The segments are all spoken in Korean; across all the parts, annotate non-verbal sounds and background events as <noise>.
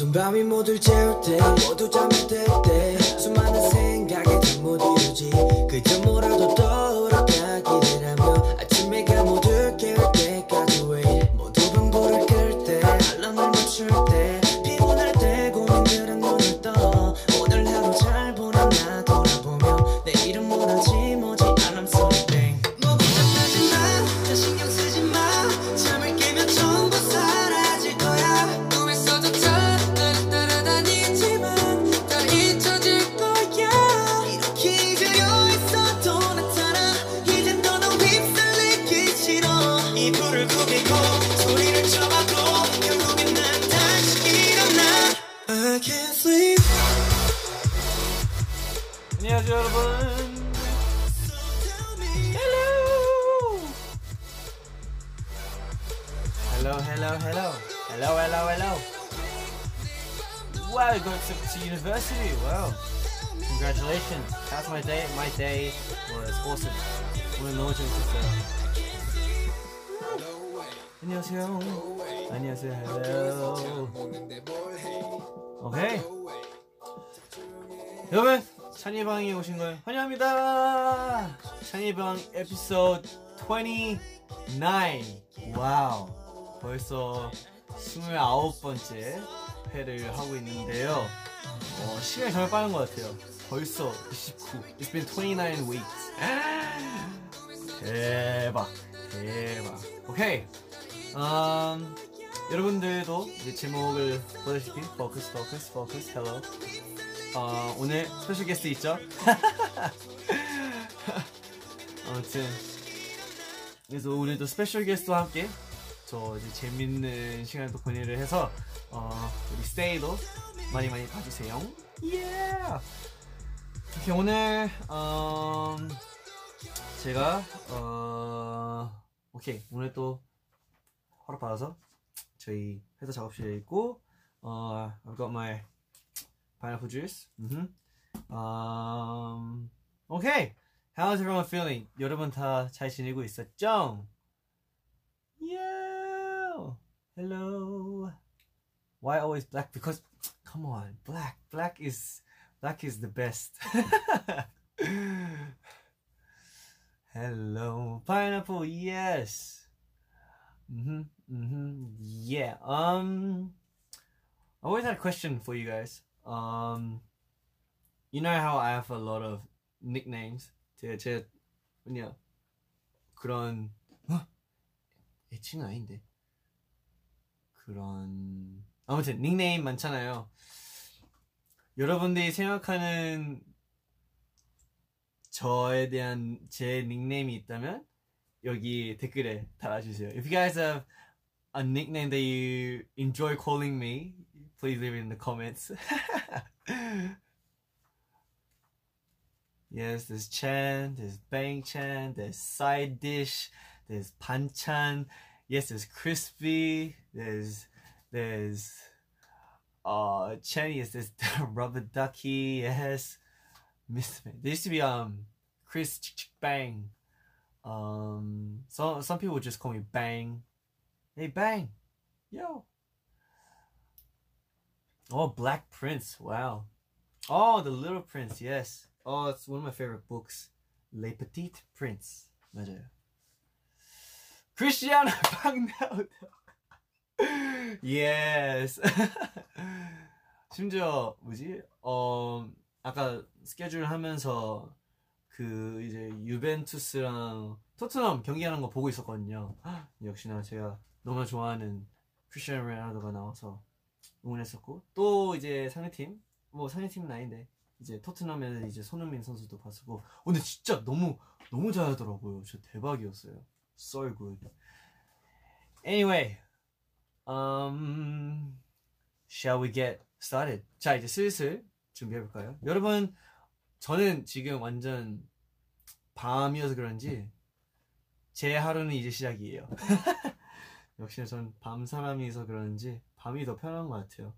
어두운 밤이 모두 재울 때 모두 잠이 들때 수많은 생각에 잠못 이루지. 그저 뭐라도 떠 여러분 찬이방에 오신 걸 환영합니다. 찬이방 에피소드 29 wow. 벌써 29번째 회를 하고 있는데요. 어, 시간이 정말 빠른 것 같아요. 벌써 29 It's been 29 weeks. 대박. 대박. 오케이. 음, 여러분들도 이제 제목을 보다시피 Focus Focus Focus. Hello 어, 오늘 special guest 있죠? <laughs> 아무튼 그래서 오늘도 special guest와 함께 저 이제 재밌는 시간을 또 보내려 해서 어, 우리 스테이도 많이 많이 봐주세요. 예! 이렇게 오늘 음, 제가 어, 오케이 오늘 또 허락 받아서 저희 회사 작업실에 있고 어, I've got my pineapple juice. Mhm. Um, okay. How's everyone feeling? 여러분 다 잘 지내고 있었죠? Yeah. Hello. Why always black? Because come on, black. Black is black is the best. <laughs> Hello, pineapple. Yes. Mhm. Mhm. Yeah. Um. I always had a question for you guys. Um, you know how I have a lot of nicknames. 제가 제 뭐냐 그런 어? 애칭은 아닌데 그런 아무튼 닉네임 많잖아요. 여러분들이 생각하는 저에 대한 제 닉네임이 있다면 여기 댓글에 달아주세요. If you guys have a nickname that you enjoy calling me, please leave it in the comments. <laughs> yes, there's Chan, there's Bang Chan, there's Side Dish, there's Panchan, yes, there's Crispy, there's there's uh Chen, yes, there's <laughs> Rubber Ducky, yes. Miss there used to be um Chris Ch- Ch- Bang. Um some some people just call me Bang. Hey Bang. Yo. Oh, Black Prince. Wow. Oh, The Little Prince. Yes. Oh, it's one of my favorite books. Le Petit Prince. 맞아요. Cristiano Ronaldo. yes. 심지어 뭐지? 어 아까 스케줄 하면서 그 이제 유벤투스랑 토트넘 경기하는 거 보고 있었거든요. 역시나 제가 너무 좋아하는 크리스티아노 로날도가 나와서 응원했었고 또 이제 상대팀 뭐 상대팀은 아닌데 이제 토트넘에는 이제 손흥민 선수도 봤었고 어, 근데 진짜 너무 너무 잘하더라고요. 진짜 대박이었어요. So good. Anyway, um, shall we get started? 자 이제 슬슬 준비해 볼까요? 여러분 저는 지금 완전 밤이어서 그런지 제 하루는 이제 시작이에요. <laughs> 역시 전밤 사람이서 그런지 밤이 더 편한 것 같아요.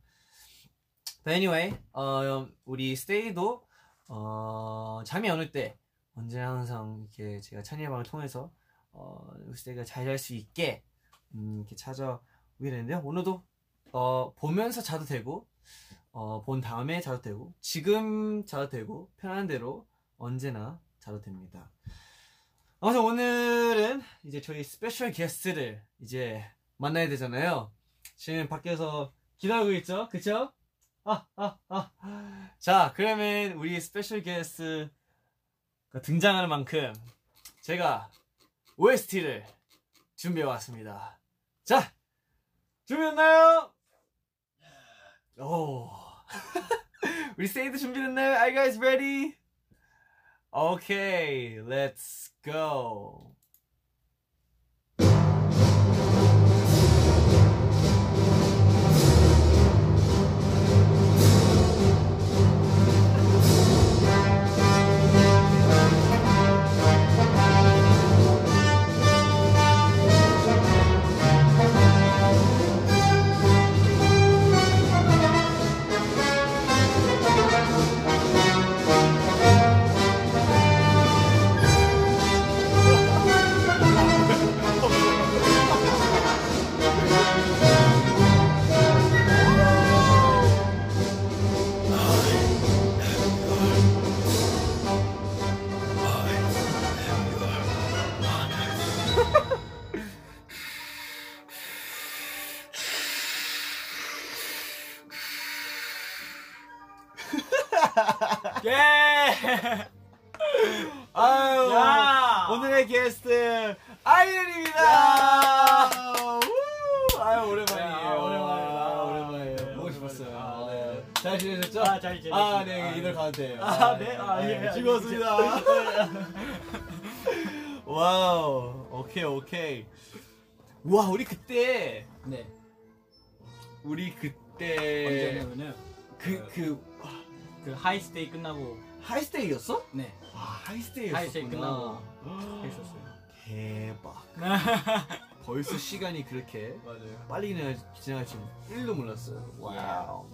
But anyway, 어, 우리 스테이도 어, 잠이 어느 때 언제나 항상 이렇게 제가 찬이의 방을 통해서 어, 스테이가 잘 잘 수 있게 음, 이렇게 찾아오게 되는데요. 오늘도 어, 보면서 자도 되고 어, 본 다음에 자도 되고 지금 자도 되고 편한 대로 언제나 자도 됩니다. 아무튼 오늘은 이제 저희 special guest를 이제 만나야 되잖아요. 지금 밖에서 기다리고 있죠? 그쵸? 아, 아, 아. 자, 그러면 우리 special guest 그 등장하는 만큼 제가 OST를 준비해 왔습니다. 자, 준비했나요? 오. <laughs> 우리 세이드 준비됐나요? Are you guys ready? Okay, let's go. 아유, 야! 오늘의 게스트 아이엔입니다. 아유 오랜만이에요. 야, 오랜만이다. 아, 오랜만이에요. 네, 보고 싶었어요. 아, 네. 네. 잘 지내셨죠? 아, 잘 지내. 아, 네, 이들 가운데요. 아, 네, 아, 네. 아, 아 예, 예. 즐거웠습니다. <laughs> wow, 오케이, 오케이. 와, 우리 그때, 네. 우리 그때 언제냐면은 그 그그 그, 그 하이스테이 끝나고 하이스테이였어? 네. 아 하이스테이였어. 하이스테이 끝나고 <gasps> 해주셨어요. 대박. <laughs> 벌써 시간이 그렇게 맞아요. 빨리 지나갈, 줄 1도 몰랐어요. 네. wow.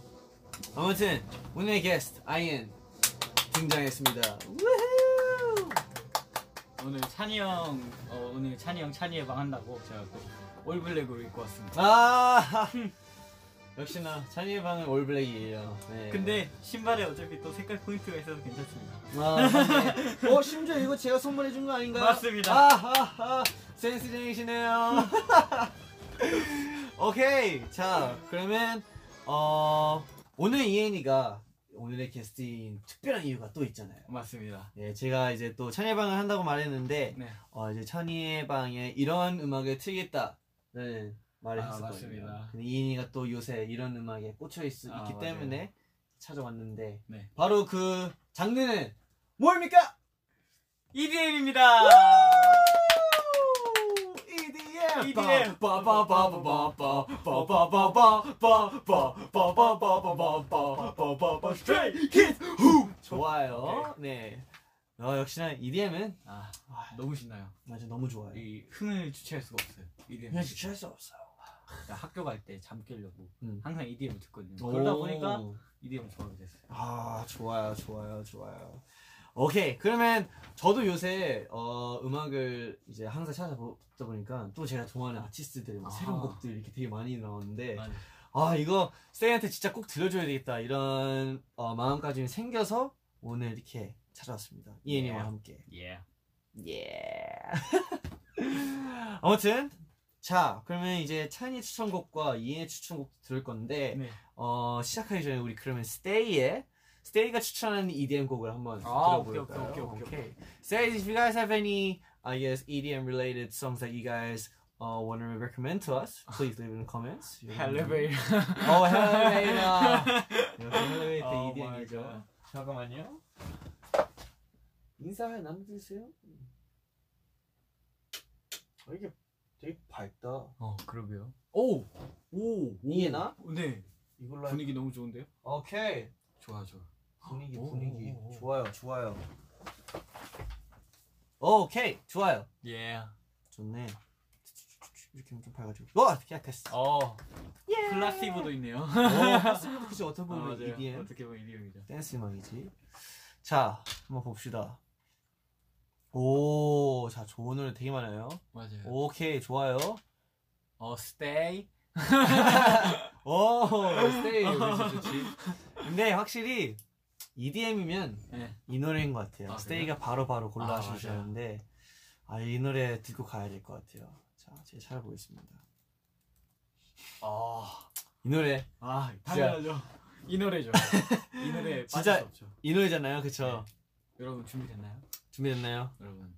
아무튼 오늘의 게스트 아이엔 등장했습니다. 오늘 찬이 형 어, 오늘 찬이 형 찬이의 방 한다고 제가 또 all black으로 입고 왔습니다. 아 <laughs> 역시나 찬이의 방은 올블랙이에요. 네. 근데 신발에 어차피 또 색깔 포인트가 있어서 괜찮습니다. 아, 네. 어 심지어 이거 제가 선물해 준 거 아닌가요? 맞습니다. 아하하 센스쟁이시네요. <laughs> 오케이 자 그러면 어 오늘 이엔이가 오늘의 게스트인 특별한 이유가 또 있잖아요. 맞습니다. 예, 제가 이제 또 찬이의 방을 한다고 말했는데 네. 어 이제 찬이의 방에 이런 음악을 틀겠다는 말을 아, 했었거든요. 맞습니다. 이인이가 또 요새 이런 음악에 꽂혀 있, 아, 기 맞아요. 때문에 찾아왔는데 네. 바로 그 장르는 뭡니까? EDM입니다. EDM. 좋아요. 네. 어, 역시나 EDM은 아, 너무 신나요. 맞아 너무 좋아요. 이 흥을 주체할 수가 없어요. 이름. 그냥 주체할 수 없어요. 학교 갈 때 잠 깨려고 음. 항상 EDM을 듣거든요. 그러다 오. 보니까 EDM 좋아하게 됐어요. 아 좋아요 좋아요 좋아요 오케이 그러면 저도 요새 어, 음악을 이제 항상 찾아보다 보니까 또 제가 좋아하는 아티스트들 막 아. 새로운 곡들 이렇게 되게 많이 나오는데 맞아요. 아 이거 세이한테 진짜 꼭 들려줘야 되겠다 이런 어, 마음까지 생겨서 오늘 이렇게 찾아왔습니다 이엔이와 예. 함께 예. 예 <laughs> 아무튼 자 그러면 이제 찬이 추천곡과 이엔의 추천곡 들을 건데 네. 어, 시작하기 전에 우리 그러면 스테이의 스테이가 추천하는 EDM 곡을 한번 아, 들어볼까요? 오케이, 오케이, 오케이. Stay, if you guys have any, I guess, EDM related songs that you guys uh, want to recommend to us, please leave it in the comments. 어, 헬레베이터. 이렇게 헬레베이터 Oh EDM이죠. 잠깐만요. 인사해 남겨주세요. 어, 이게 되게 밝다. 어, 그러게요. 오! 오! 이해나? 네. 이걸로 할- 분위기 너무 좋은데요? 오케이. 좋아, 좋아. 분위기 오, 분위기 오, 오. 좋아요 좋아요 오케이 좋아요 예. 좋네 이렇게 하면 좀 밝아지고 와 야, 됐어 어. 플라시보도 있네요. 오 그치 어떻게 <laughs> 아, 보면 맞아요. EDM 어떻게 보면 EDM이죠. 댄스 음악이지 자 한번 봅시다 오 자 좋은 노래 되게 많아요 맞아요. 오케이 좋아요 어, stay. <laughs> 오, 스테이 여기서 좋지. 근데 확실히 EDM이면 네. 이 노래인 것 같아요. 아? 스테이가 바로바로 골라 아, 주셨는데 아, 이 노래 듣고 가야 될 것 같아요. 자, 제가 찾아보겠습니다. 아, 이 노래 아 당연하죠. 이 노래죠. 이 노래 <laughs> 진짜-. 이 노래잖아요, 그쵸? 여러분 준비됐나요? 준비됐나요? 여러분.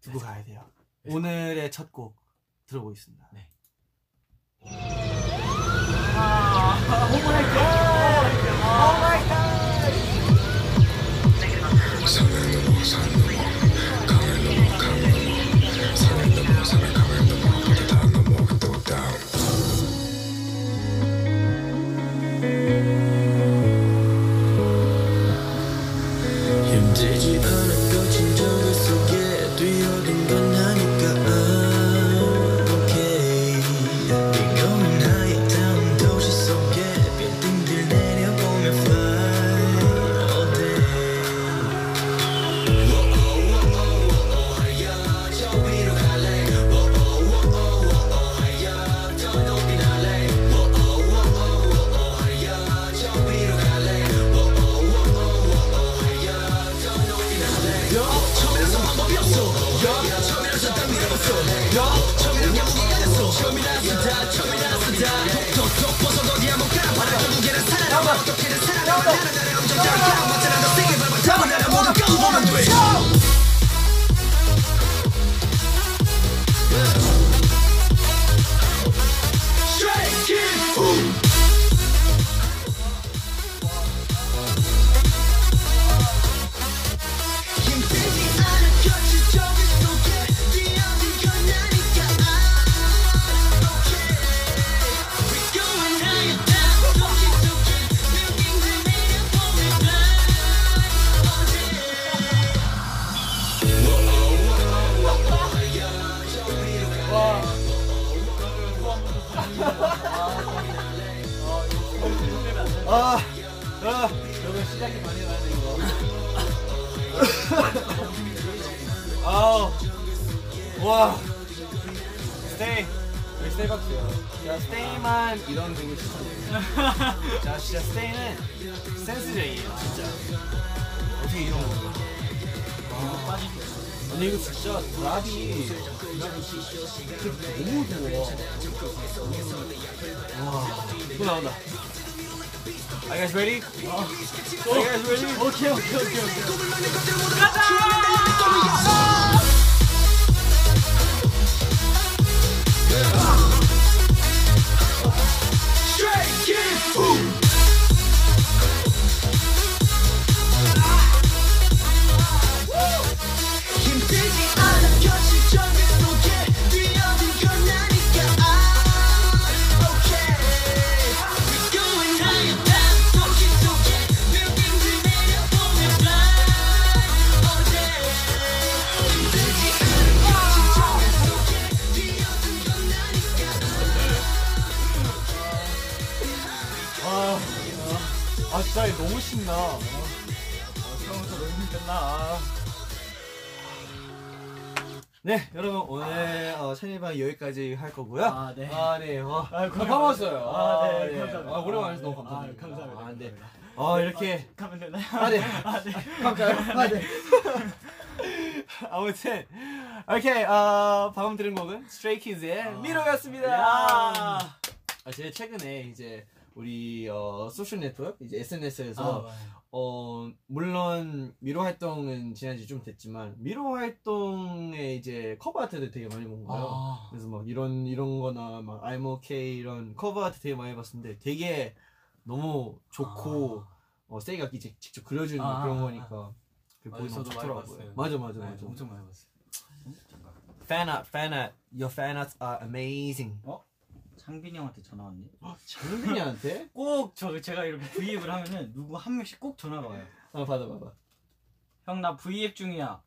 듣고 가야 돼요. 오늘의 첫 곡 들어보겠습니다. 네. 힘들지 어, 찬이방 여기까지 할 거고요. 아, 네. 아, 네. 어, 아, 반가웠어요. 아, 네, 감사합니다. 아, 오랜만에 너무 아, 감사합니다. 감사합니다. 아, 네. 어, 이렇게 가면 되나요? 아, 네. 아, 네. 갈까요? 아, 네. <laughs> 아무튼 오케이 어, 방금 들은 곡은 스트레이 키즈의 미로였습니다. 야. 아, 제가 최근에 이제 우리 어, social network 이제 아, SNS에서 맞아요. 어 물론 미로 활동은 지난 지 좀 됐지만 미로 활동에 이제 cover art들 되게 많이 본 거예요. 아. 그래서 막 이런 이런 거나 막 I'm okay 이런 cover art 되게 많이 봤었는데 되게 너무 좋고 어 세이가 이제 직접 그려주는 아, 그런 아, 거니까 그 많이 좋더라고요. 봤어요. 맞아 맞아 네, 맞아. 엄청 많이 봤어요. 어? 잠깐. Fan art, fan art. Your fan arts are amazing. 창빈이 형한테 전화 왔니? 장빈이한테? <laughs> 꼭 저 제가 이렇게 V앱을 하면은 누구 한 명씩 꼭 전화가 와요. 어 받아 봐봐. 형 나 V앱 중이야.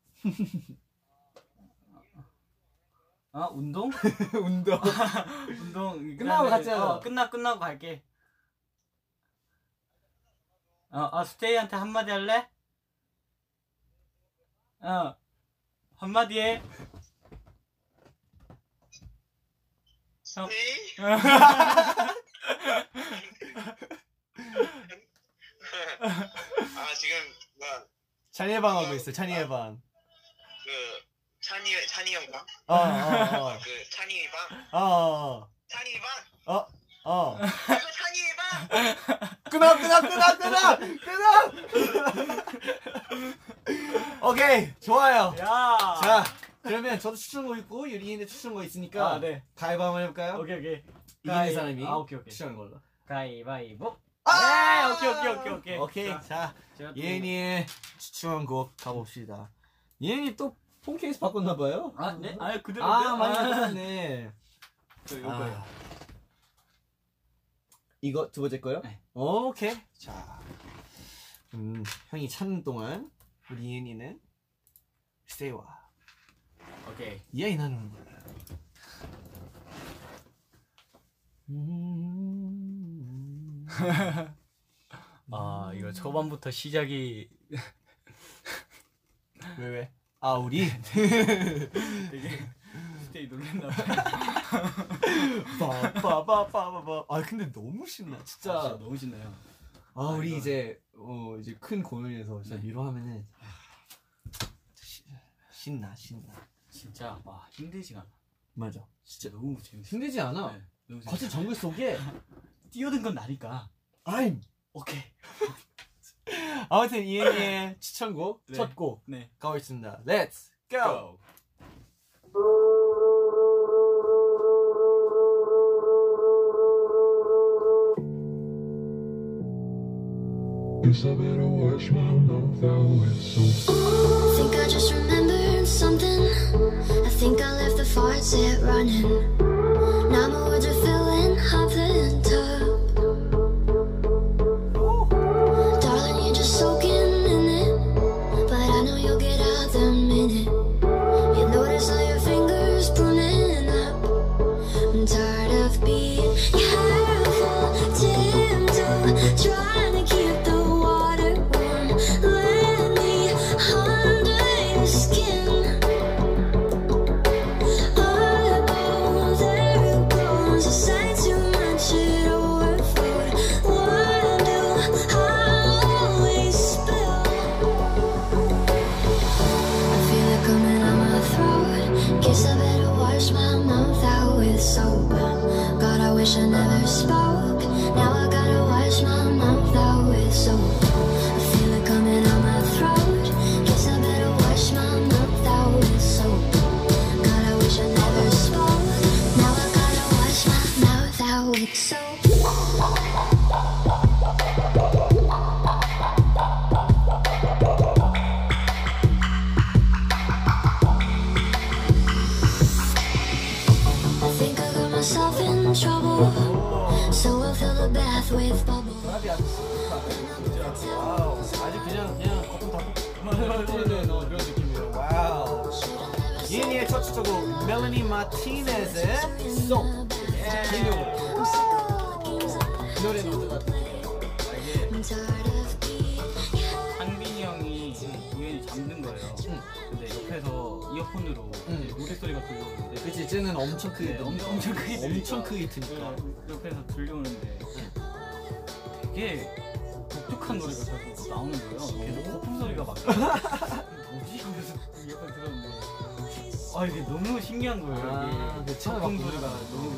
아 <laughs> 운동? <laughs> 운동. 운동 끝나고 가자. 어, 끝나 끝나고 갈게. 어, 아 스테이한테 한마디 할래? 어 한마디 해. 형. 네? <laughs> 아 지금 뭐야 찬이의 방 하고 있어. 찬이의 방. 그 찬이 찬이 형 방? 어, 어, 어. 그 찬이 방? 어, 어, 찬이 방? 어, 어. 이거 찬이 방? 끊어, 끊어, 끊어, 끊어, 끊어. <laughs> 오케이, 좋아요. 야. 자, 그러면 저도 추천거 있고 유리인의 추천거 있으니까 아, 네. 가위바위보 한번 해볼까요? 오케이 오케이. 이기는 가위- 사람이 아, 오케이, 오케이. 추천한 걸로. 가위바위보. 아! 네, 오케이 오케이 오케이 오케이. 오케이. 자, 자, 제가 또- 예은이의 추천곡 가봅시다. 예은이 또 폰케이스 바꿨나 봐요? 아, 네? 아, 그대로. 아, 많이 바꿨네. 저 요거요. 아. 이거 두 번째 거요? 네. 오케이. 자, 음, 형이 찾는 동안 우리 예은이는 스테이와 오케이. 이야기 나누는 거야. 음. <laughs> 아, 이거 초반부터 시작이 <laughs> 왜 왜? 아 우리 <laughs> 되게 스테이 놀랬나 봐. 빠빠빠빠빠. 아 근데 너무 신나 진짜. 진짜 너무 신나요. 아 아, 우리 이거- 이제 어 이제 큰 공연에서 진짜 네. 미로하면은 시- 신나 신나. 진짜 와 힘들지가 않아. 맞아. 진짜 너무 재밌어. 힘들지 않아. 네, 너무 거친 재밌어. 정글 속에 <laughs> 뛰어든 건 나니까. 아임 오케이. <laughs> 아무튼 이엔이의 추천곡 네. 첫 곡 네. 가보겠습니다. Let's go. Guess I better wash my mouth out with soap. Think I just remembered something. I think I left the faucet running. 이 노래 좋았다. I'm tired of being 상빈이 형이 우연히 잠든 거예요. 근데 옆에서 이어폰으로 응. 이제 노래 소리가 들려오는데 그치 쟤는 엄청 크게 네, 엄청 엄청 크게 엄청 들리니까. 크게 트니까 그 옆에서 들려오는데 되게 독특한 노래가 자꾸 나오는 거예요. 계속 거품 소리가 막 <laughs> 뭐지? 하면서 약간 들었는데 아 이게 너무 신기한 거예요. 아, 이게 그 처음에 거품 막 소리가. 너무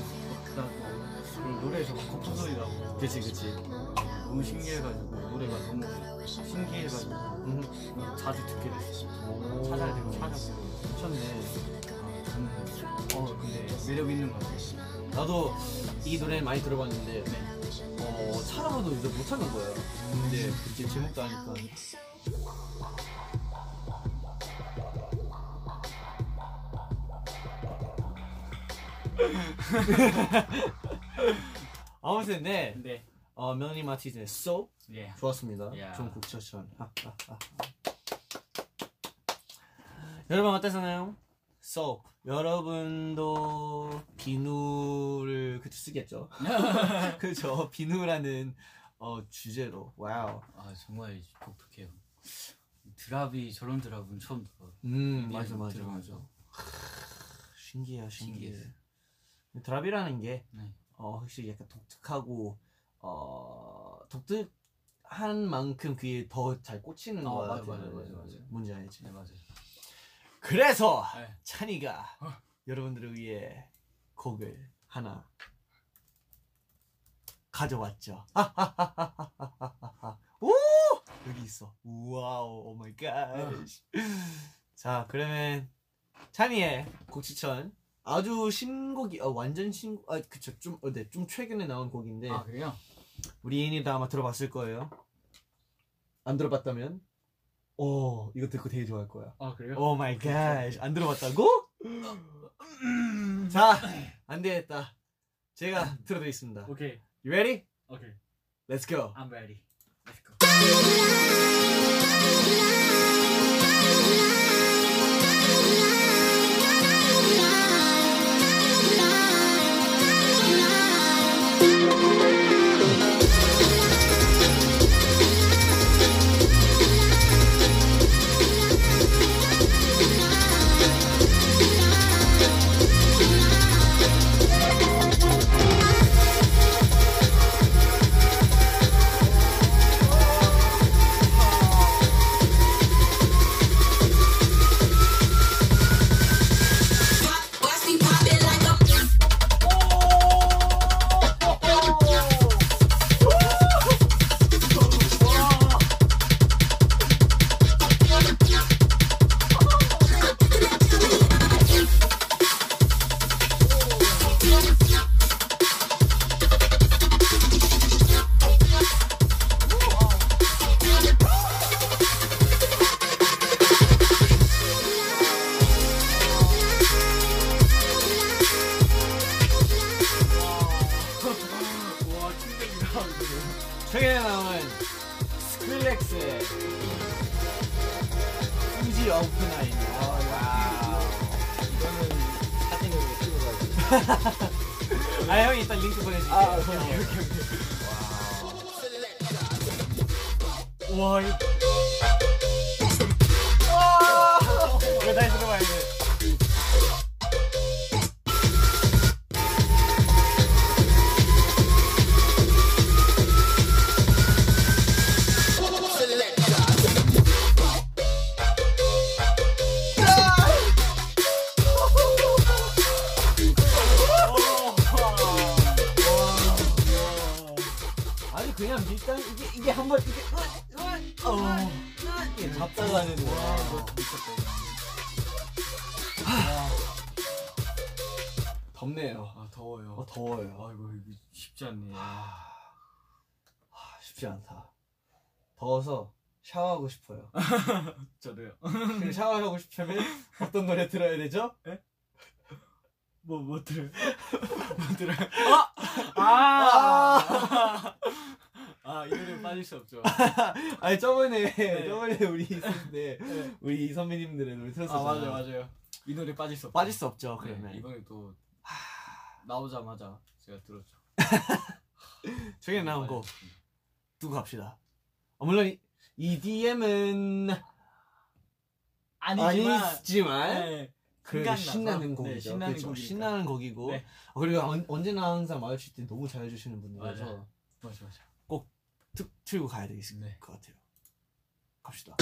나고 노래에서 막 거품 소리 나고 그치 그치 너무 신기해가지고 노래가 너무 신기해가지고 음. 자주 듣게 됐어요. 찾아야 되고 찾아보고 미쳤네 아, 음. 어 근데 매력 있는 것 같아요. 나도 이 노래를 많이 들어봤는데 네. 어 찾아봐도 이제 못 찾는 거예요 근데 이제 제목도 아니까 <laughs> 아무튼 네 네. 어, 멜라니 마르티네즈의 Soap 예. 좋았습니다. 좋은 곡 추천 아, 아, 아. 여러분 어땠나요? So 여러분도 비누를 그때 쓰겠죠 <laughs> 그죠 비누라는 어, 주제로 wow 아 정말 독특해요. drop이 저런 drop은 처음 들어. 음 네, 맞아 맞아. 맞아 신기해 신기해. drop이라는 게 네. 어, 확실히 약간 독특하고 어, 독특한 만큼 그게 더잘 꽂히는 어, 거 맞아, 같아요. 맞아, 맞아, 맞아. 뭔지 알지? 네 맞아요. 그래서 네. 찬이가 어. 여러분들을 위해 곡을 하나 가져왔죠. <laughs> 오 여기 있어. wow oh my god. 자 그러면 찬이의 곡 추천 아주 신곡이 어, 완전 신곡 아 그쵸 좀 어, 네, 좀 최근에 나온 곡인데 아 그래요? 우리 아이엔이도 아마 들어봤을 거예요. 안 들어봤다면 오 이거 듣고 되게 좋아할 거야. 아 그래요? Oh my god. 안 들어봤다고? 자, 안 되겠다. 제가 들어드리겠습니다. 오케이 You ready? 오케이 Let's go. I'm ready. Let's go. 와. 이... 와. 이거 다시 들어봐야 돼. 아이고 이거 쉽지 않네. 아, 쉽지 않다. 더워서 샤워하고 싶어요. <laughs> 저도요. 근데 샤워하고 싶으면 어떤 노래 들어야 되죠? 뭐 뭐 들어? 뭐 들어? <laughs> 아! 아! 아, 이 노래 빠질 수 없죠. <laughs> 아니 저번에 네. 저번에 우리 있을 때 네. 우리 선배님들의 노래 아, 틀었었잖아요. 맞아요, 맞아요. 이 노래 빠질 수 없죠. 빠질 수 없죠. 네, 그러면 이번에 또 나오자마자 제가 들었죠. <laughs> 최근에 나온 곡 두고 갑시다. 어, 물론 이- EDM은 아니지만 아니지만 네, 그래도 생각나서. 신나는 네, 곡이죠. 신나는 그렇죠. 곡이니까. 신나는 곡이고 네. 어, 그리고 언, 언제나 항상 마주칠 때 너무 잘해주시는 분들이라서 맞아요. 맞아, 맞아. 툭 틀고 가야 되겠을 네. 것 같아요. 갑시다.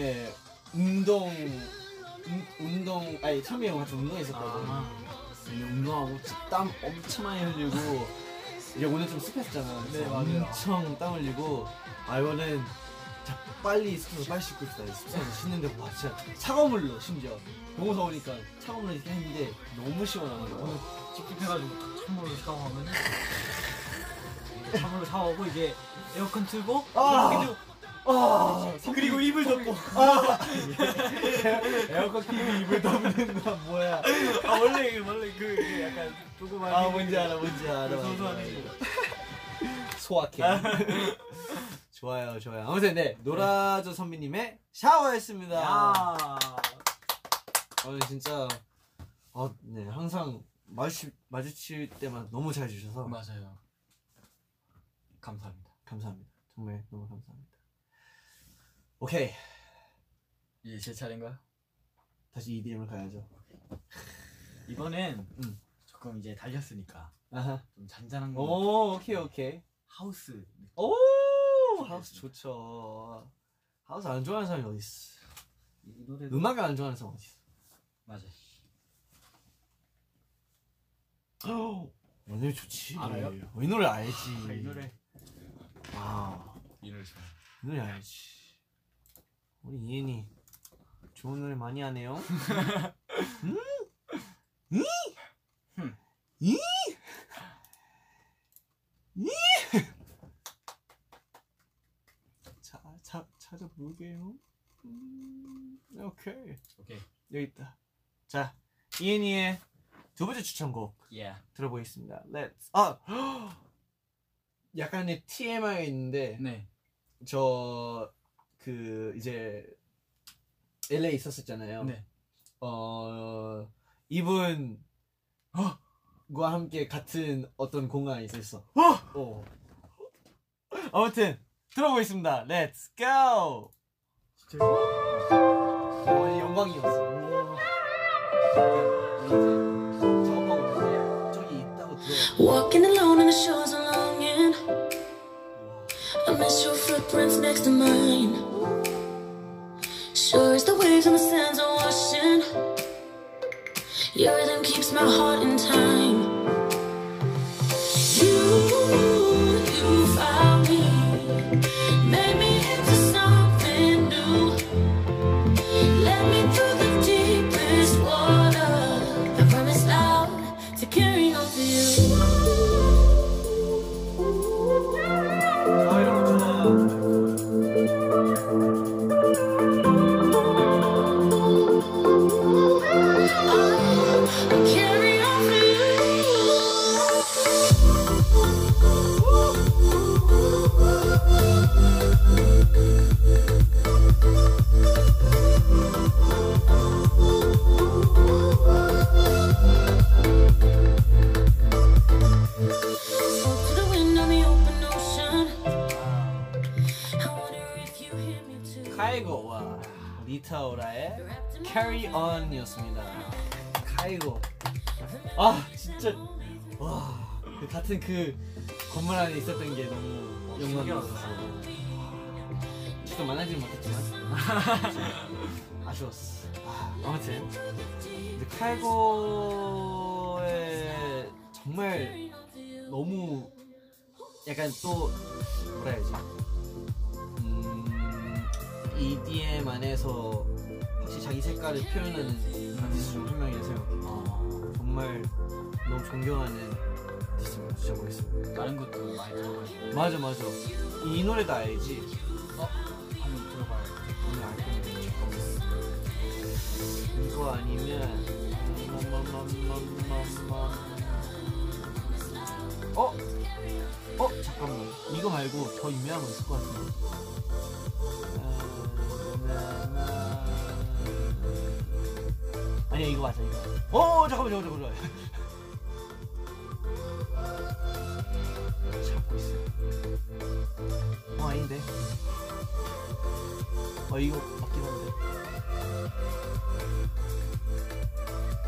아침에 운동 운, 운동 아니 참이 형 같이 운동했었거든. 아. 근데 운동하고 땀 엄청 많이 흘리고 이제 오늘 좀 습했잖아. 네, 맞아요. 엄청 땀 흘리고 아 이거는 자, 빨리 숙소에서 빨리 씻고 싶다. 숙소에서 <laughs> 씻는데 와 진짜 차가운 물로 심지어 너무 더우니까 차가운 물로 이렇게 했는데 너무 시원한 거야. 오늘 찝찝해가지고 찬물로 샤워하면 <laughs> 찬물로 샤워하고 이제 에어컨 틀고 아! 그리고 아 이불 덮고 에어컨 키고 이불 덮는 건 뭐야? 아 원래 그- 원래 그, 그 약간 조그만 아 뭔지 알아 뭔지 알아. 소소한. 행동. 소확해. 좋아요 좋아요. 아무튼 네 노라조 선배님의 샤워했습니다. 야 오늘 진짜 어, 네 항상 마주치, 마주칠 때만 너무 잘 주셔서 맞아요 감사합니다 감사합니다. 정말 너무 감사합니다. 오케이 이제 제 차례인가요? 다시 EDM을 가야죠. 이번엔 음. 조금 이제 달렸으니까 아하. 좀 잔잔한 거 오 오케이 오케이. 하우스 느낌. 오 하우스 좋죠. 하우스 안 좋아하는 사람이 어디 있어? 이 노래도 음악을 안 좋아하는 사람 어디 있어? 맞아 이 노래 좋지. 알아요? 이 노래 알지. 아, 이 노래 아, 이 노래 좋아 이 노래 알지. 우리 이엔이 좋은 노래 많이 하네요. 음? 이? 흠. 이? 이? 자, 자, 찾아볼게요. 음, 오케이. 오케이 여기 있다. 자, 이엔이의 두 번째 추천곡 예 들어보겠습니다. Let's. 아! <gasps> 약간의 TMI가 있는데, 네 저, 그, 이제, LA 있었었잖아요. 네. 어, 이분, 과 함께 같은 어떤 공간에 있었어. 어. 아무튼, 들어보겠습니다. Let's go! 진짜 어, 영광이었어. 저기 있다고 들어. Walking alone and the shores are longing. I miss your footprints next to mine. The sands are washing. Your rhythm keeps my heart in time. 같은 그 건물 안에 있었던 게 너무 영광이었어. 직접 만나지는 못했지만. <laughs> 아쉬웠어. 아, 아무튼. 근데 카이고의 정말 너무 약간 또 뭐라 해야지? 음, EDM 안에서 확실히 자기 색깔을 표현하는 아티스트 중한 명이라서. 정말 너무 존경하는 진짜 멋있습니다. 다른 것도 많이 들어가지고 맞아 맞아. 이 노래도 알지? 한번 들어봐요 오늘 알 잠깐만. 이거 아니면. 어? 어? 잠깐만. 이거 말고 더 유명한 거 있을 것 같은데. 아. 아니야 이거 맞아 이거. 어 잠깐만 잠깐만 잠깐만. 어 이거 맞긴 한데.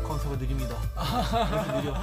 검사가 느립니다. 느려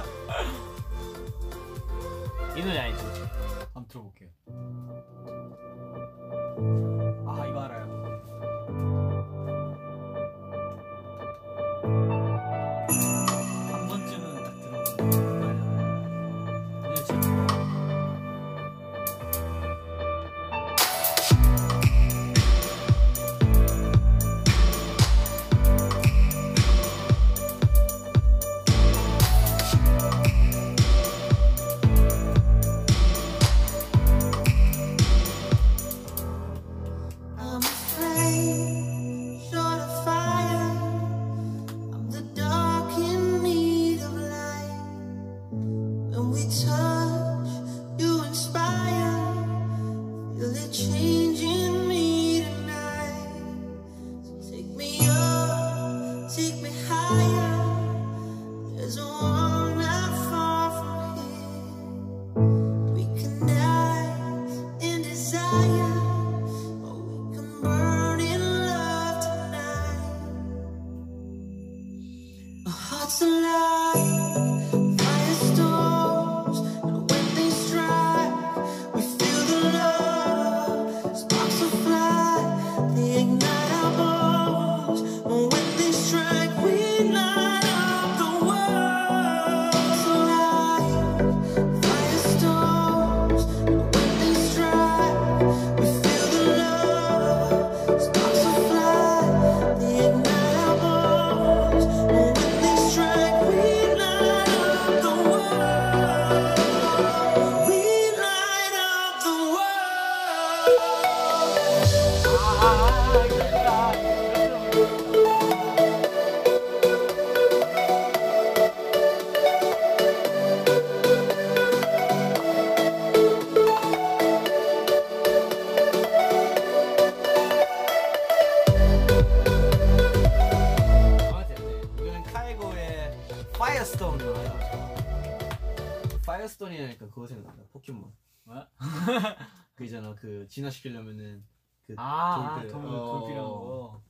진화시키려면은 그 아, 돌들. 돌, 어. 돌 필요한 거.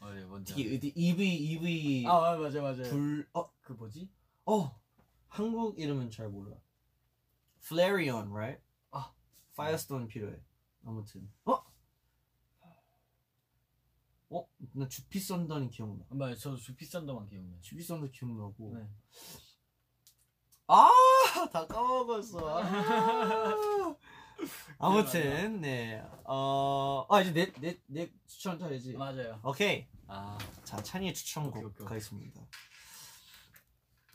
어, 네, 뭔지. 특히 어디 이브이 이브이 아, 아, 맞아, 맞아. 불 어, 그 뭐지? 어 한국 이름은 잘 몰라. Flareon, right? 아. Fire Stone 필요해. 아무튼 어? 어? 나 쥬피썬더는 기억나. 아, 맞아, 저도 쥬피썬더만 기억나요. 쥬피썬더 기억나고. 네. 아, 다 까먹었어. 아. <laughs> <laughs> 아무튼 네. 어, 아 이제 내내내 추천 해야지. 맞아요. 오케이. 아, 자, 찬이의 추천곡 오케이, 오케이, 오케이. 가겠습니다.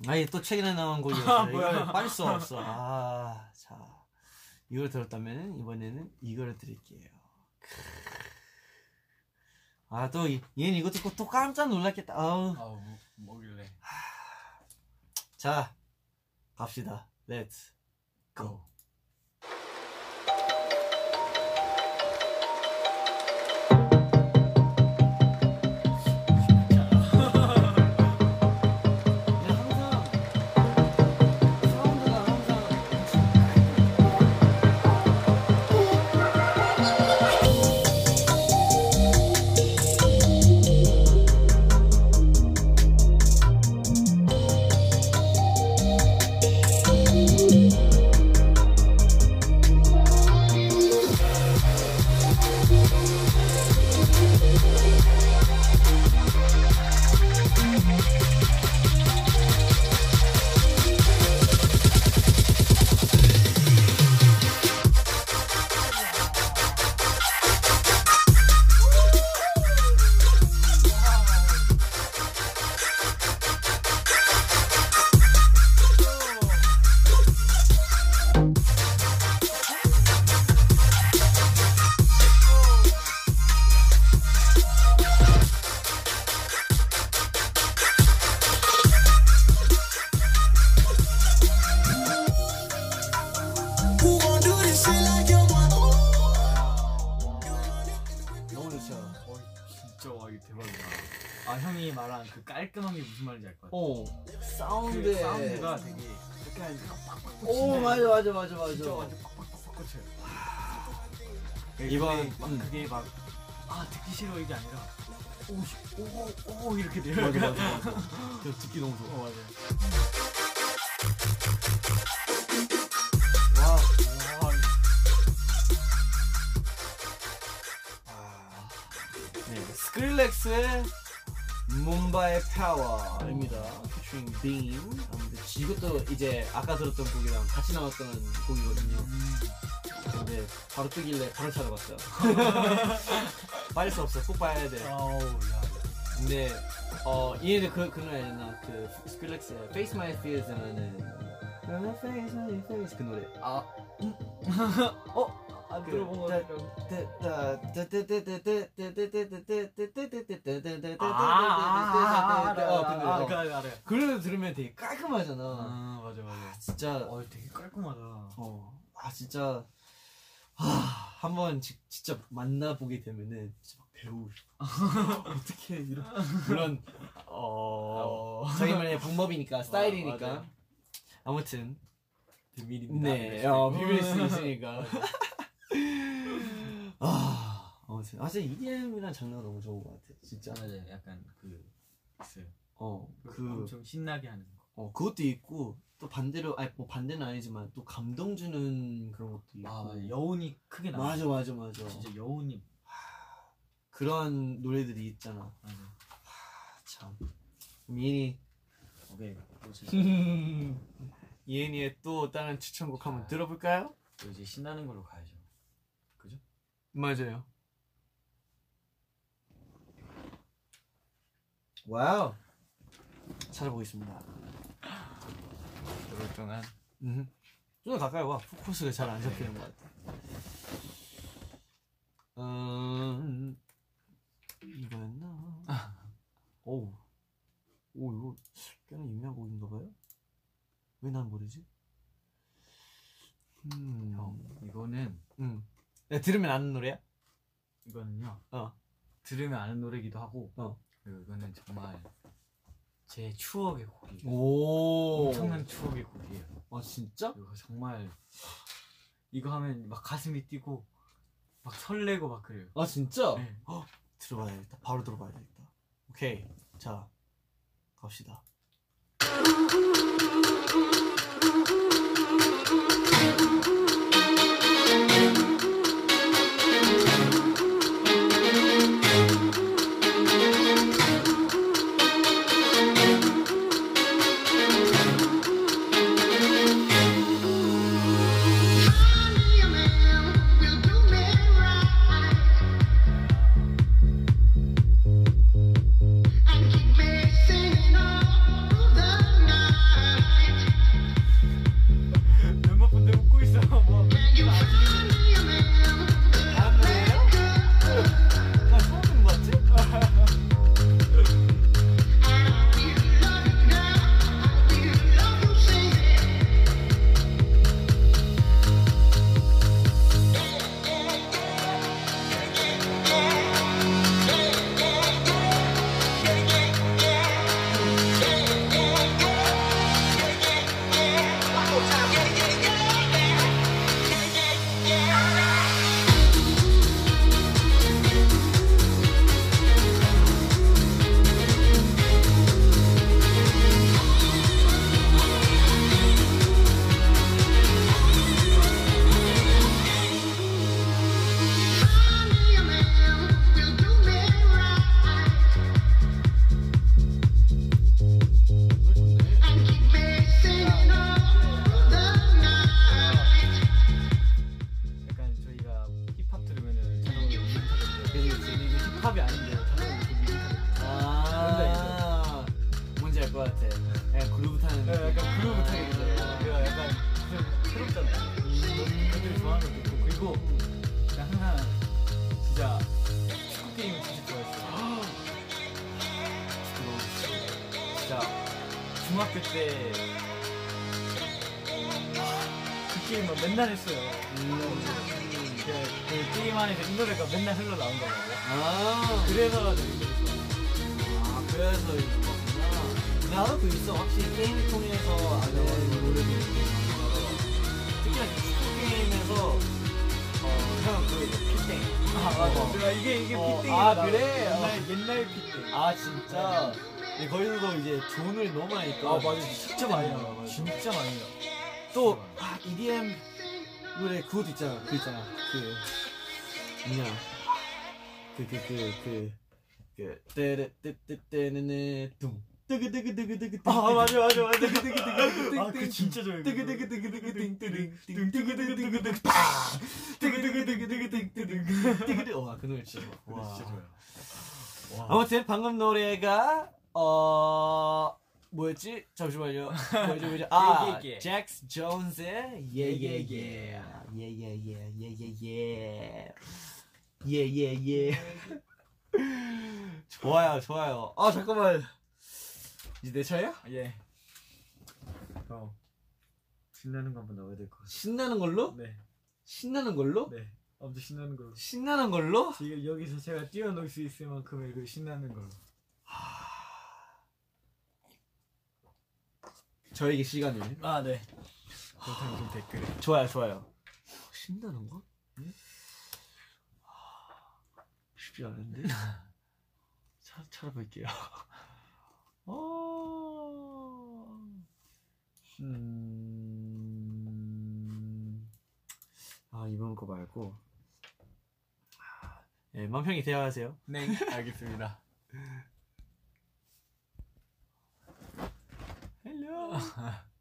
아예 또 최근에 나온 아, 곡이었어요. 뭐야. 이걸 빠질 수 없어. 아, 자. 이걸 들었다면 이번에는 이거를 드릴게요. 아, 또 이- 얘는 이거 듣고 또 깜짝 놀랐겠다. 아우. 아우, 뭐, 뭐길래. 자, 갑시다. Let's go. 사운드 사운드가 되게 이렇게 하니까 빡빡 오 맞아 맞아 맞아 맞아. 진짜 완전 빡빡빡빡 꽂혀요. 이번- 그게 막 음. 그게 막 아 듣기 싫어 이게 아니라 오오오 오, 이렇게 맞아 내려요. 맞아 <laughs> 맞아. 저 듣기 너무 좋아. 어 맞아요. 와. 와, 아, 네, 스크릴렉스의 몬바의 파워입니다. Beam. 아무튼 이것도 이제 아까 들었던 곡이랑 같이 나왔던 곡이거든요. 근데 바로 뜨길래 바로 찾아봤어요. <laughs> 빠질 수 없어. 꼭 봐야 돼. 아우 야. 근데 어 얘는 그, 그 노래 알잖아. 그 스크릴렉스의 Face My Fears라는 Face My Face 그 노래. 아 <laughs> 어? 안 그, 들어본 거 다- 같아요. 아, 아, 그그 노래. 알아요. 알아요. 그 노래 들으면 되게 깔끔하잖아. 아 맞아 맞아. 진짜 어 되게 깔끔하다. 어, 아 진짜 아, 한번 지- 진짜 만나보게 되면은 진짜 막 배우고 싶어. 어떻게 이런 그런 어 자기만의 방법이니까 스타일이니까. 맞아요. 아무튼 비밀입니다. 네, 어, 비밀일 수 있으니까. <laughs> 아, 아무튼 아, 진짜 EDM이란 장르가 너무 좋은 것 같아, 진짜. 맞아요. 약간 그 있어요. 어, 그, 그 엄청 신나게 하는 거. 어, 그것도 있고 또 반대로, 아니 뭐 반대는 아니지만 또 감동 주는 그런 것도 있고. 아 맞아. 여운이 크게 나. 맞아, 맞아, 맞아. 진짜 여운이 그런 노래들이 있잖아. 맞아. 아, 참. 미니 오케이. 또 <laughs> 진짜 이엔이의 또 다른 추천곡 한번 들어볼까요? 또 이제 신나는 걸로 가야죠. 맞아요. Wow. 찾아보겠습니다. 그럴 동안 음. 좀더 가까이 와. 포커스가 잘 안 잡히는 것 같아. 음, 이거였나? <laughs> 오, 오 이거 꽤나 유명한 곡인가 봐요. 왜 난 모르지? 음, 형 이거는 음. 야, 들으면 아는 노래야? 이거는요. 어. 들으면 아는 노래기도 하고. 어. 그리고 이거는 정말 제 추억의 곡이에요. 오, 엄청난 추억의 곡이에요. 아 진짜? 이거 정말 이거 하면 막 가슴이 뛰고 막 설레고 막 그래요. 아 진짜? 네. 헉, 들어봐야겠다. 바로 들어봐야겠다. 오케이, 자 갑시다. 그그그 그그 때때때네네 뚱. 뜨그뜨그뜨그뜨그 아 맞아 맞아 맞아 뜨그뜨그뜨그뜨그 아그 진짜 좋아요 그거. 뜨그뜨그뜨그뜨그뜨그 뜨그뜨그 뜨그뜨그 뜨그뜨그뜨그뜨그 와그 노래 진짜 좋아. 와. 진짜 좋아요 와. 아무튼 방금 노래가 어 뭐였지? 잠시만요. 뭐죠 뭐죠? 아, 예, 예, 예. 잭스 존스의 예, 예예 예 예예 예 예예 예 예 예 예 <laughs> 좋아요 좋아요. 아 잠깐만 이제 내 차례야? 예. 어. 신나는 거 한번 넣어야 될 것 같아. 신나는 걸로? 네. 신나는 걸로? 네. 아무튼 신나는 걸로. 신나는 걸로? 지금 여기서 제가 뛰어놀 수 있을 만큼의 그 신나는 걸로. 저에게 시간을. 아 네. 그렇다면 좀 댓글에. 좋아요, 좋아요. 신나는 거? 응? 하, 쉽지 않은데. 차, 찾아볼게요. <laughs> 어... 음... 아 이번 거 말고. 아, 네, 맘평이 대화하세요. 네 알겠습니다. <laughs> Hello.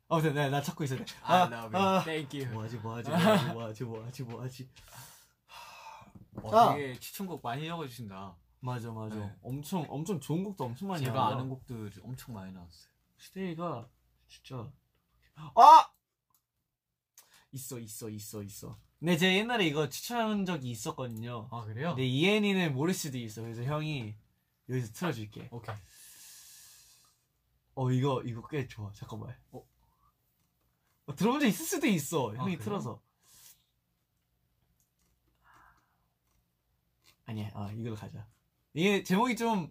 어, 네, 네, 나 찾고 있었네. 아. 아, Thank you. 뭐하지, 뭐하지, 뭐하지, 뭐하지, 뭐하지, 뭐하지. 어, 아. 되게 추천곡 많이 적어주신다. 맞아, 맞아. 네. 엄청, 엄청 좋은 곡도 엄청 많이 제가 나와요. 아는 곡들 엄청 많이 나왔어요. 스테이가 진짜 아 있어 있어 있어 있어. 네 제가 옛날에 이거 추천한 적이 있었거든요. 아 그래요? 근데 이엔이는 모를 수도 있어. 그래서 형이 여기서 틀어줄게. 오케이. 어 이거 이거 꽤 좋아. 잠깐만. 어, 어, 들어본 적 있을 수도 있어. 아, 형이 그래요? 틀어서. 아니야. 아 이걸로 가자. 이게 제목이 좀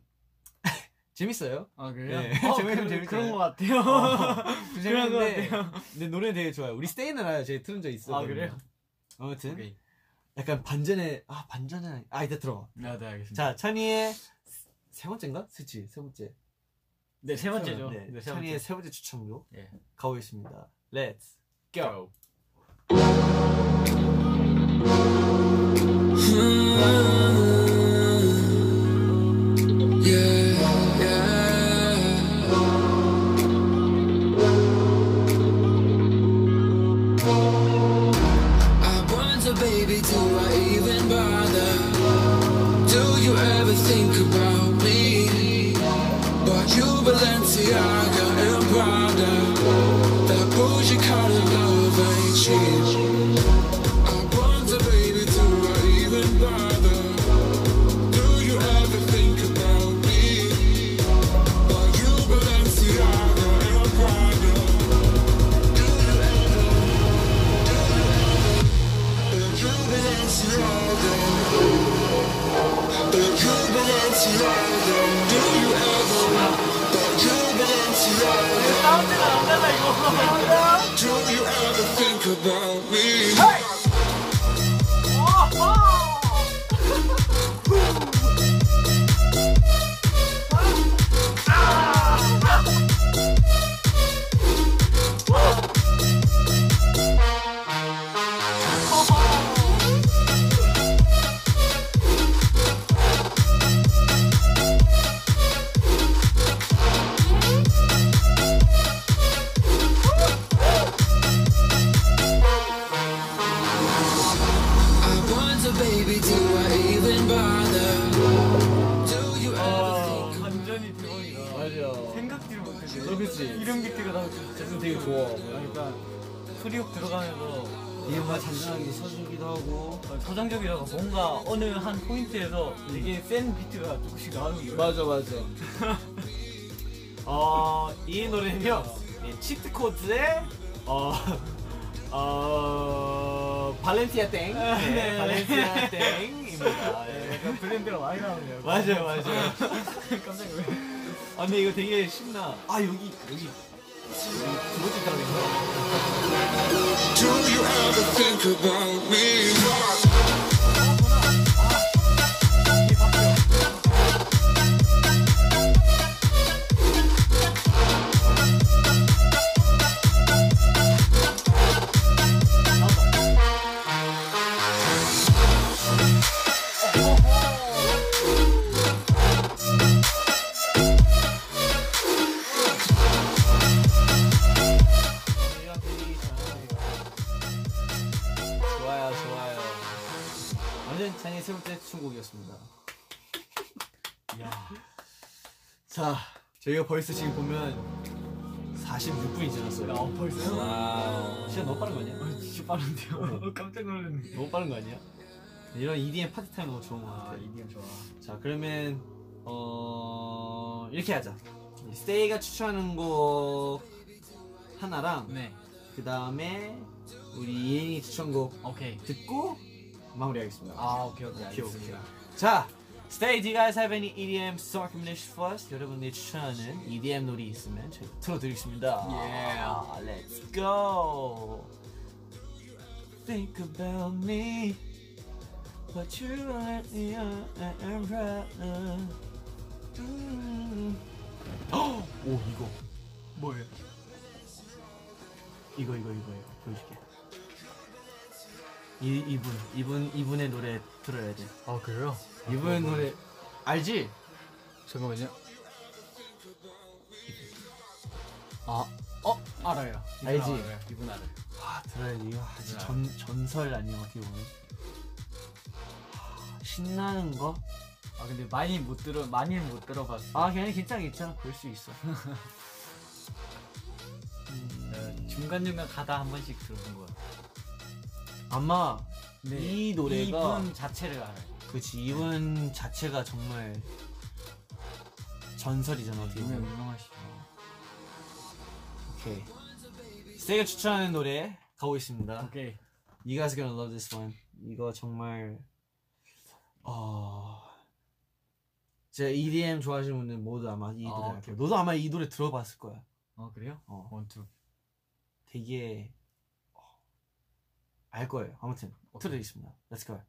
<laughs> 재밌어요. 아 그래요? 네. 어, <laughs> 재밌- 그, 재밌어요. 그런 것 같아요. 어, <laughs> 그런 재밌는데 것 같아요. 근데 노래 되게 좋아요. 우리 알아요. 제가 틀은 적 있어. 아 그래요? 아무튼 오케이. 약간 반전의 아 반전은 아 이따 들어봐. 네, 네 알겠습니다. 자 찬이의 세 번째인가? 그치 세 번째. 네 세 번째죠. 네, 네, 세 찬이의. 세 번째 추천곡 예. 가보겠습니다. Let's go. I Balenciaga and Prada That bougie kind of love ain't cheap Do you ever think about me? 소리욕 들어가면서 이음만 잔잔하게 서주기도 하고. 서정적이라고 뭔가 어느 한 포인트에서 되게 센 비트가 조금씩 나오는 거예요. 맞아 맞아. <laughs> 어, 이 노래는요. 네, Cheat Code의 어, 어, 발렌시아 땡. 네, 네. 발렌시아 <laughs> 땡입니다. 네. 약간 브랜드가 많이 나오네요. 맞아요, 맞아요. <laughs> 깜짝 놀랐어요. 아, 근데 이거 되게 신나. 아, 여기, 여기. 두 번째 따라겠다. Do you ever think about me? 추천곡이었습니다. 이야. 자, 저희가 벌써 지금 보면 46분이 지났어요. 야, 벌써요? Wow. 시간 너무 빠른 거 아니야? 아, 진짜 빠른데요? 깜짝 놀랐네. 너무 빠른 거 아니야? 이런 EDM 파티 타임 너무 좋은 거 같아. 아, EDM 좋아. 자, 그러면 어 이렇게 하자. 스테이가 추천하는 곡 하나랑 네. 그 다음에 우리 이엔이 추천곡 오케이. 듣고 마무리하겠습니다. 아, 오케이, 오케이. 오케이, 알겠습니다. 자, Stay, do you guys have any EDM song recommendation for us? 여러분들이 추천하는 EDM 노래 있으면 저희 틀어드리겠습니다. Yeah. Let's go. Think about me. What you let me on and right 음. 오 이거 뭐예요? 이거 이거 이거 이거 보여줄게. 이 이분 이분 이분의 노래 들어야 돼. 아 그래요? 이분 노래 알지? 잠깐만요. 아, 어 알아요. 이분 알지? 알아요. 이분 알아요. 아 들어야지 이거 아주 네. 전 전설 아니야 어떻게 보면 아, 신나는 거? 아 근데 많이 못 들어 많이는 못 들어봤어. 아 그냥 괜찮아 괜찮아 볼 수 있어. 어, 중간 중간 가다 한 번씩 들어본 거. 같 아마 네. 이 노래가 이분 자체를 알아요. 그치 이분 자체가 정말 전설이잖아 어떻게 유명 보면. 유명하시죠. 오케이. 세가 추천하는 노래 가보겠습니다. 오케이. You guys are gonna love this one. 이거 정말 어 제가 EDM 좋아하시는 분들 모두 아마 이 아, 노래 알 오케이. 거야. 너도 아마 이 노래 들어봤을 거야. 어 그래요? 어. 원투. 되게 어, 알 거예요. 아무튼 틀어드리겠습니다. Let's go.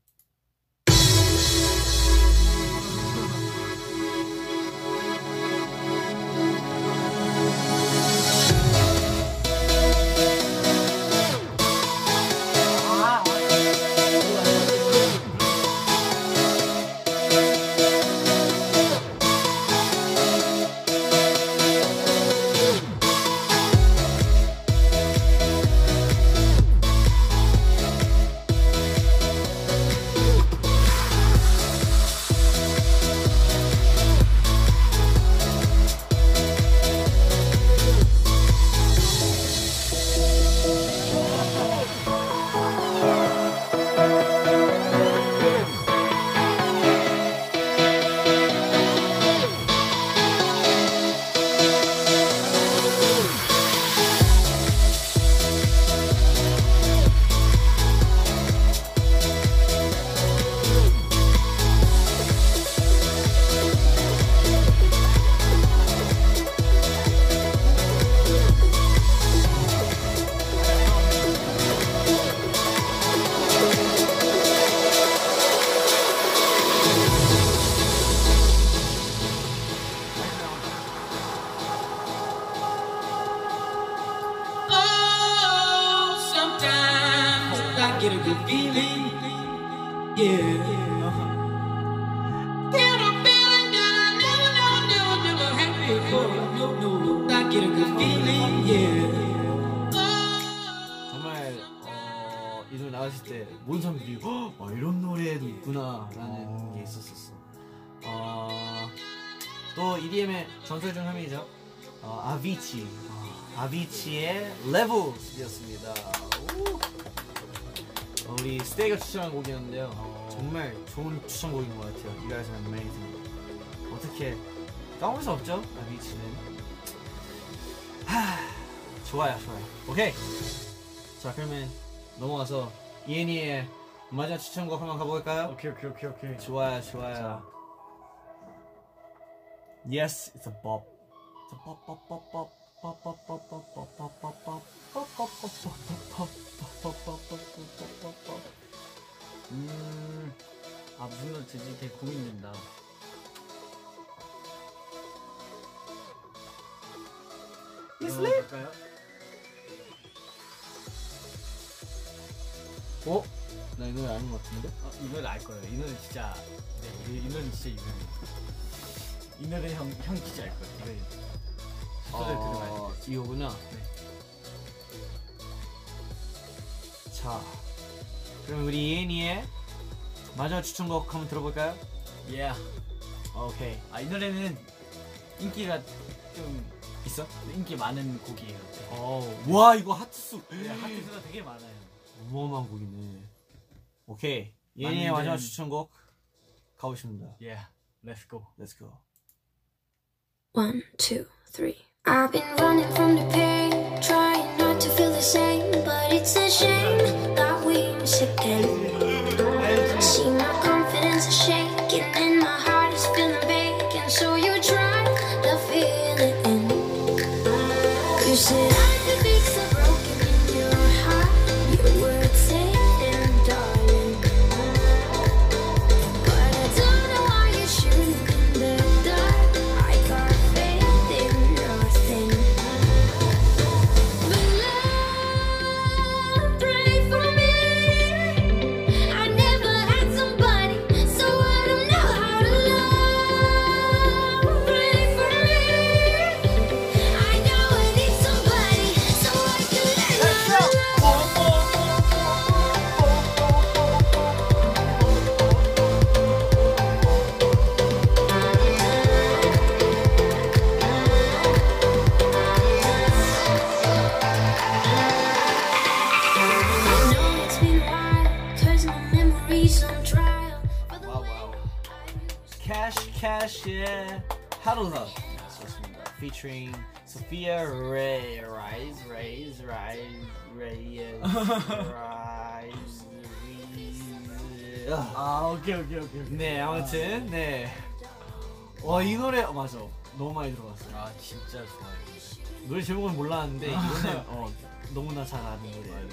추천곡인 것 같아요. You guys are amazing. 어떻게 까먹을 수 없죠? 아비치는. 하, 좋아요, 좋아요. 오케이. 자, 그러면 넘어가서 이엔이의 마지막 추천곡 한번 가볼까요? 오케이, 오케이, 오케이, 오케이. 좋아요, 좋아요. 자. Yes, it's a bop. It's a bop, bop, bop, bop. 음. 아 노래 들지 되게 고민된다. 할까요? 어? 나 이 노래 아닌 것 같은데? 어, 이 노래 알 거예요. 이 노래 진짜 네, 이, 이 노래 진짜 유명해. 이 노래 형, 형 진짜 알 거예요. 이 노래. 들으면 어, 알죠. 이거구나 네. 자 그럼 우리 이엔이의 마지막 추천곡 한번 들어볼까요? Yeah. 오케이 아, 이 노래는 인기가 좀 있어? 인기 많은 곡이에요. 네. 어, 와 이거 하트수 네, 하트수가 되게 많아요. 어마어마한 곡이네. 오케이. 예니의 마지막 추천곡 가보겠습니다. Yeah. Let's go. Let's go. One, two, three. I've been running from the pain, trying not to feel the same, but it's a shame that we miss again. deep in my heart. 와우 와우. 캐시 캐시의 하루나 좋습니다. featuring Sophia Ray, Rise, Rise, Rise, Ray, Rise, Rise. 아 오케이 오케이 오케이. 네, 아무튼 네. 와이 노래 어, 맞아. 너무 많이 들어봤어. 아 진짜 좋아요. 노래 제목은 몰랐는데 <laughs> 이거는 어, 너무나 잘 아는 노래.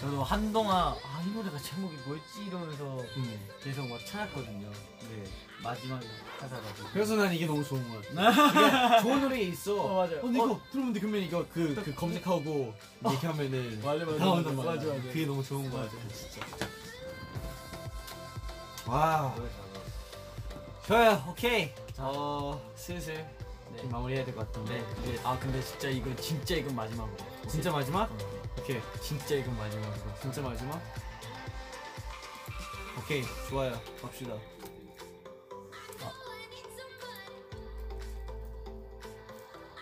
저도 한동안 아 이 노래가 제목이 뭐였지 이러면서 음. 계속 막 찾았거든요. 네 마지막에 찾아가지고. 그래서 난 이게 너무 좋은 거야. <laughs> 이게 좋은 노래 있어. 어, 맞아요. 근데 이거 들으면 돼. 그러면 이거 그, 그 검색하고 이렇게 하면은 맞아, 맞아, 나온단 말이야. 맞아, 맞아. 그게 너무 좋은 거야. 진짜. 와. 노래 잘 나왔어. 좋아요. 오케이. 어 슬슬 네. 좀 마무리해야 될 것 같은데. 네. 근데 아 근데 진짜 이거 진짜 이건 마지막으로. 진짜 마지막? 어, 오케이. 진짜 이건 마지막으로. 진짜 마지막? 오케이. 좋아요. 갑시다.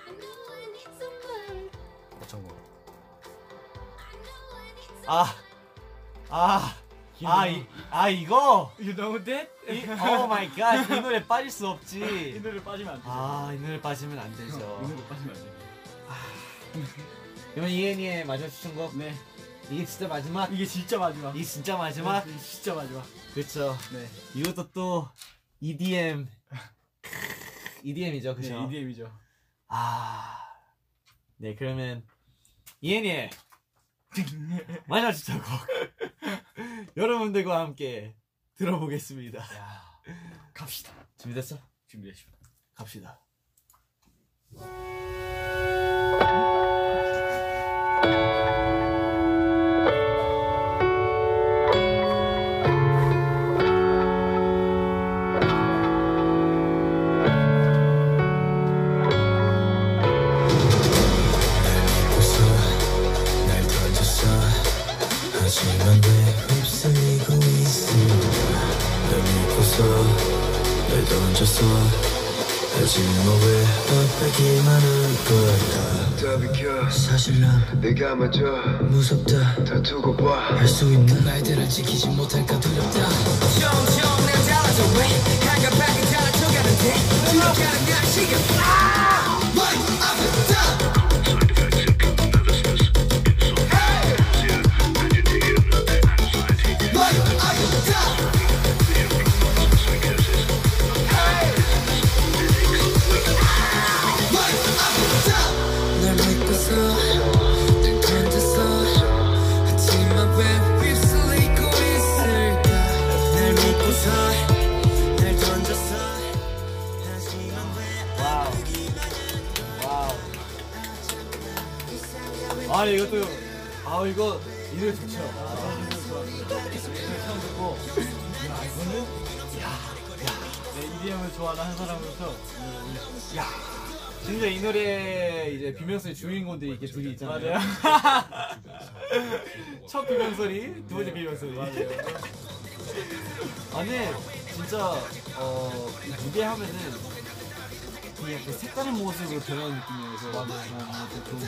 I know I need somebody. 어떤 거? 아. 아. 아, 이, 아 이거? You know that? 이, oh my god. 이 노래 빠질 수 <laughs> 이 없지. 노래 빠지면 안 돼. 아, 이 노래 빠지면 안이 되죠. 노래 빠지면 안 돼. 그러면 이엔이의 마지막 추천곡 네. 이게 진짜 마지막? 이게 진짜 마지막. 이게 진짜 마지막? 네, 이게 진짜 마지막. 그렇죠. 네. 이것도 또 EDM <laughs> EDM이죠, 네, 그죠? EDM이죠. 아, 네 그러면 이엔이의 <laughs> 마지막 추천곡 <laughs> 여러분들과 함께 들어보겠습니다. 야. 갑시다. 준비됐어? 준비되십니다. 갑시다. 왜 휩쓸리고 있을까 날 믿고서 날 던졌어 하지만 왜 엇나기만 할 걸까 사실 난 내가 먼저 무섭다. 다 두고 봐. 할 수 있는 말들을 지키지 못할까 두렵다. 점점 난 달라져 왜? 가깝게 달아져가는데. 지나가는 날 지금 널 이거 이 노래 좋죠. 처음 듣고 야 이거는 네, EDM을 좋아하는 한 사람으로서 야, 진짜 이 노래 이제 비명소리 주인공들이 이렇게 둘이 있잖아요. 첫 비명소리, 두 번째 비명소리. 맞아요. 아니 진짜 어 무대 하면은 그 약간 색다른 모습으로 변하는 느낌이어서 맞아요. 되게 좋은 거.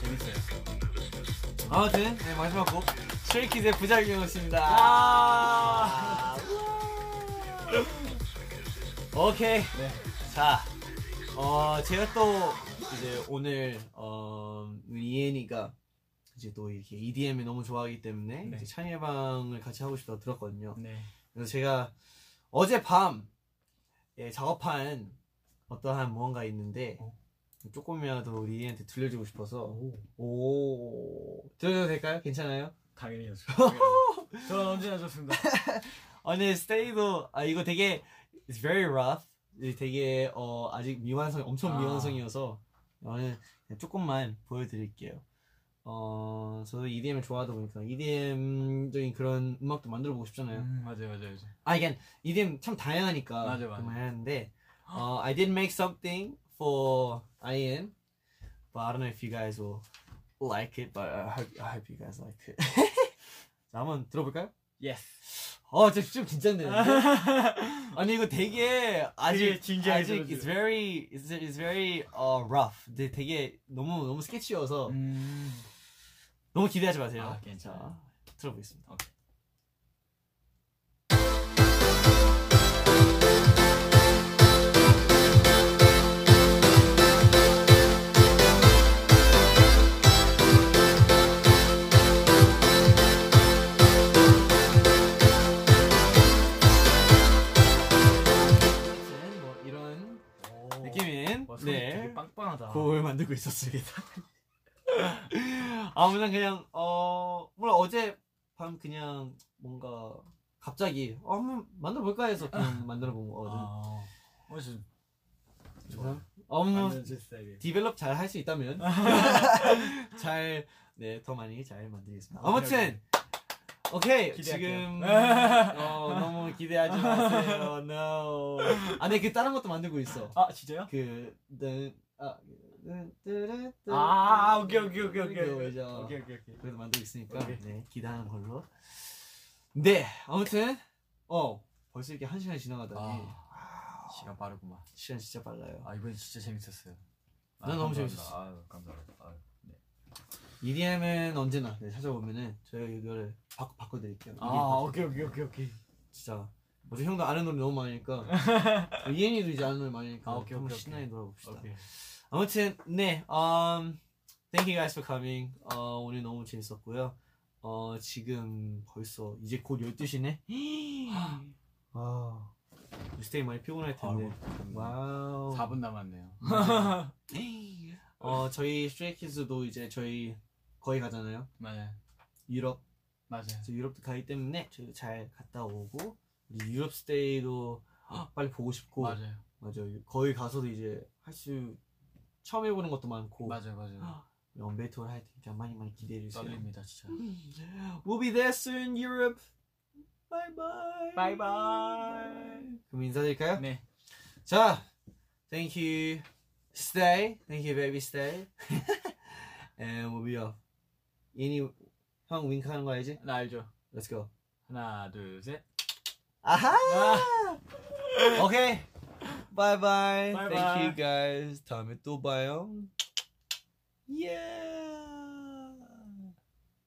재밌어요. 아무튼 네, 마지막 곡 스트레이키즈의 부작용이었습니다. 아~ 오케이. 네. 자, 어 제가 또 이제 오늘 어 이엔이가 이제 또 이렇게 EDM을 너무 좋아하기 때문에 네. 이제 찬이의 방을 같이 하고 싶다고 들었거든요. 네. 그래서 제가 어젯밤 예, 작업한 어떠한 무언가 있는데 어? 조금이라도 우리 이한테 들려주고 싶어서 오 들려도 될까요? 괜찮아요? 당연히 좋죠. <laughs> 저는 언제나 좋습니다. <laughs> 아니 스테이도 아 이거 되게 it's very rough 이 되게 어 아직 미완성 엄청 아. 미완성이어서 그냥 조금만 보여드릴게요. 어 저도 EDM을 좋아하다 보니까 EDM적인 그런 음악도 만들어 보고 싶잖아요. 음, 맞아요, 맞아요, 맞아요. 아 이게 EDM 참 다양하니까 맞아, 맞아. 그만 하는데 어, I did make something for Ian, but I don't know if you guys will like it, but I hope, I hope you guys like it. 자 한번 들어볼까요? 예스. 어, 진짜 좀 긴장되는데. 아니 이거 되게 아직 아직 it's very it's, it's very uh, rough. 근데 되게 너무 너무 스케치여서 음. 너무 기대하지 마세요. 아, 괜찮아요. 자, 들어보겠습니다. 오 와, 손이 네 되게 빵빵하다. 곡을 만들고 있었습니다. <laughs> 아무튼 그냥 어 몰라 어제 밤 그냥 뭔가 갑자기 어, 한번 만들어 볼까 해서 그냥 <laughs> 만들어 본 거거든. 아, 어, 저 그래서 어뭐 완전 제 스타일이에요. 디벨롭 잘 할 수 있다면 <laughs> 잘 네 더 많이 잘 만들겠습니다. 아무튼 오케이. 지금 <laughs> 어, 너무 기대하지 마세요. <laughs> No. 아네 그 다른 것도 만들고 있어. 아, 진짜요? 그 네, 아, 아, 오케이, 오케이, 오케이, 오케이. 뭐죠? 오케이, 오케이, 오케이. 그래도 만들고 있으니까 오케이. 네 기대하는 걸로. 네 아무튼 어 벌써 이렇게 한 시간 지나가다니 아, 시간 빠르구만. 시간 진짜 빨라요. 아, 이번엔 진짜 재밌었어요. 난 너무 감사합니다. 재밌었어. 아유, 감사합니다. 아유, 네. EDM은 언제나 네, 찾아보면은 저희가 이거를 바, 바꿔드릴게요. 아, 오케이, 오케이, 오케이, 오케이. 진짜 어제 형도 아는 노래 너무 많으니까 <laughs> 이엔이도 이제 아는 노래 많으니까 아, 오케이, 한번 오케이, 신나게. 놀아봅시다. 오케이. 아무튼 네, um, thank you guys for coming. 어, 오늘 너무 재밌었고요. 어, 지금 벌써 이제 곧 12시네. <gasps> 아, 스테이 많이 피곤할 텐데. 아이고, wow. 4분 남았네요. <laughs> 어, 저희 스트레이키즈도 이제 저희 거의 가잖아요. 맞아요. 유럽. 맞아요. 그래서 유럽도 가기 때문에 저희도 잘 갔다 오고 우리 유럽 스테이도 빨리 보고 싶고 맞아요. 맞아요. 거기 가서도 이제 할 수 처음 해보는 것도 많고 맞아요, 맞아요. 연배 투어 할 테니까 많이 많이 기대해 주세요. 떨립니다, 진짜. <laughs> We'll be there soon, Europe. Bye bye. Bye bye. 그럼 인사드릴까요? 네. 자, thank you, stay, thank you, baby, stay, <laughs> and we'll be off. 이니 형 윙크하는 거 알지? 나 알죠. Let's go. 하나, 둘, 셋. 아하. 오케이. Bye bye. Bye Thank you guys. 다음에 또 봐요. Yeah.